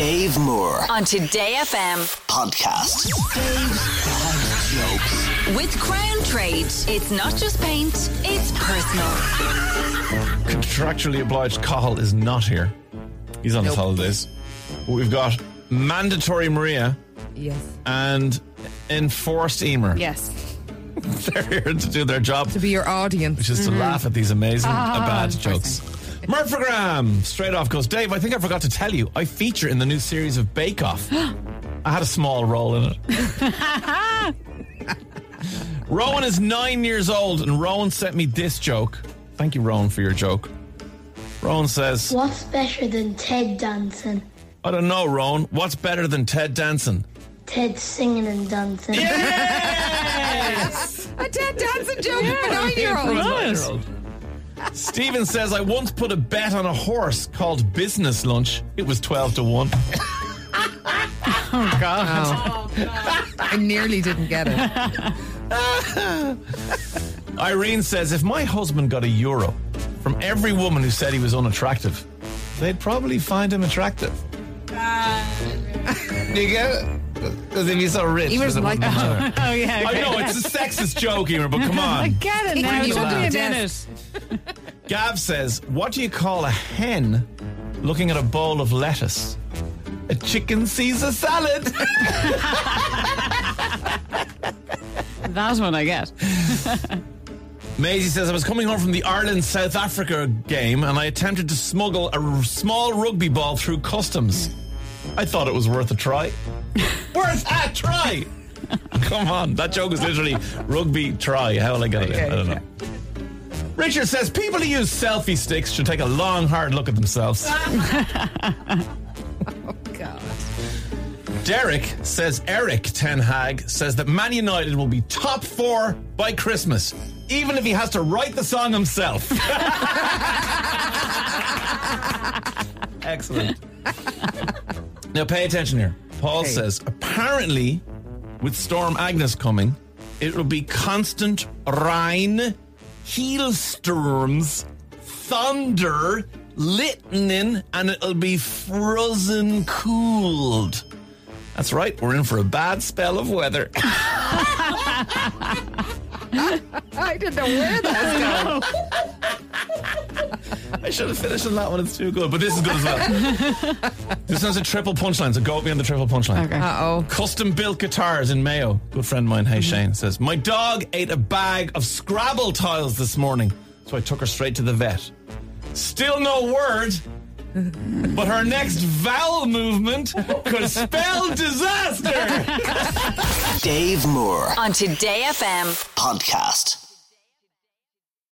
Dave Moore on Today FM podcast. Dave's bad jokes. with Crown Trade. It's not just paint, it's personal. Contractually obliged Cahill is not here. He's on his holidays. But we've got mandatory Maria Yes. and enforced Emer. Yes. They're here to do their job, To be your audience. which is to laugh at these amazing uh, bad jokes. Murphy Graham straight off goes, Dave, I think I forgot to tell you, I feature in the new series of Bake Off. I had a small role in it. Rowan is nine years old, and Rowan sent me this joke. Thank you, Rowan, for your joke. Rowan says, What's better than Ted dancing? I don't know, Rowan. What's better than Ted dancing? Ted singing and dancing. Yes! A dead dancing joke for a nine-year-old. Steven says, I once put a bet on a horse called Business Lunch. It was 12 to 1. Oh, God. I nearly didn't get it. Irene says, if my husband got a euro from every woman who said he was unattractive, they'd probably find him attractive. Do uh, you get it? Because if he's so rich. Emer's there's a like woman that. there. Oh yeah. I know, it's a sexist joke, Emer, but come on. I on. get it now. can It's do only a minute. Gav says, what do you call a hen looking at a bowl of lettuce? A chicken Caesar salad. That one I get. Maisie says, I was coming home from the Ireland South Africa game and I attempted to smuggle a r- small rugby ball through customs. I thought it was worth a try. worth a try! Come on, that joke is literally rugby try. How will I get it in? I don't know. Richard says people who use selfie sticks should take a long, hard look at themselves. Oh, God. Derek says Erik Ten Hag says that Man United will be top four by Christmas, even if he has to write the song himself. Excellent. Now pay attention here. Paul Okay. says apparently, with Storm Agnes coming, it will be constant rain, hailstorms, thunder, lightning, and it'll be frozen cooled. That's right, we're in for a bad spell of weather. I didn't know where that was going. I should have finished on that one, it's too good, but this is good as well. this one's a triple punchline, so go with me on the triple punchline. Okay. Uh-oh. Custom built guitars in Mayo. Good friend of mine, Hey mm-hmm. Shane, says, My dog ate a bag of Scrabble tiles this morning, so I took her straight to the vet. Still no word, but her next vowel movement could spell disaster. Dave Moore On Today FM. podcast.